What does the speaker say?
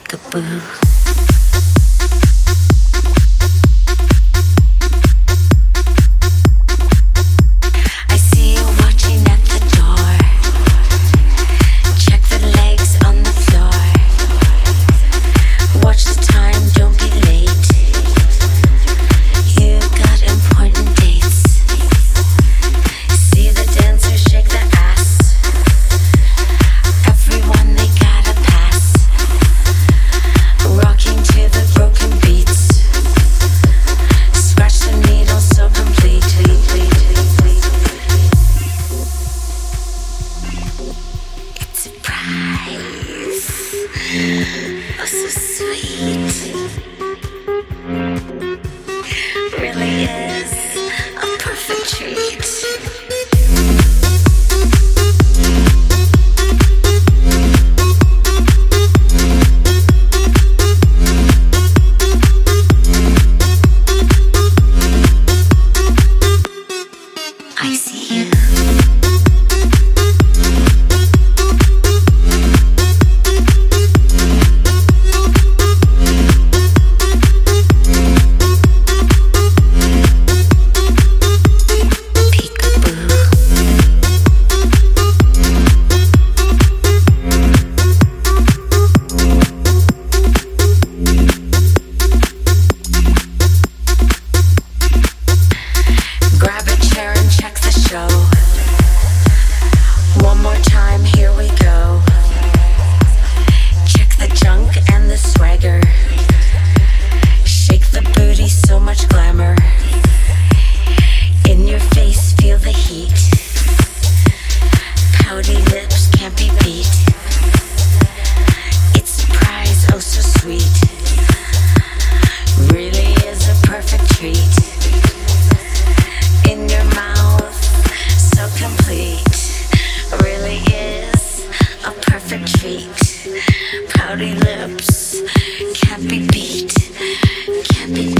peekaboo. sweet. Really is a perfect treat. feet, pouty lips, can't be beat, can't be.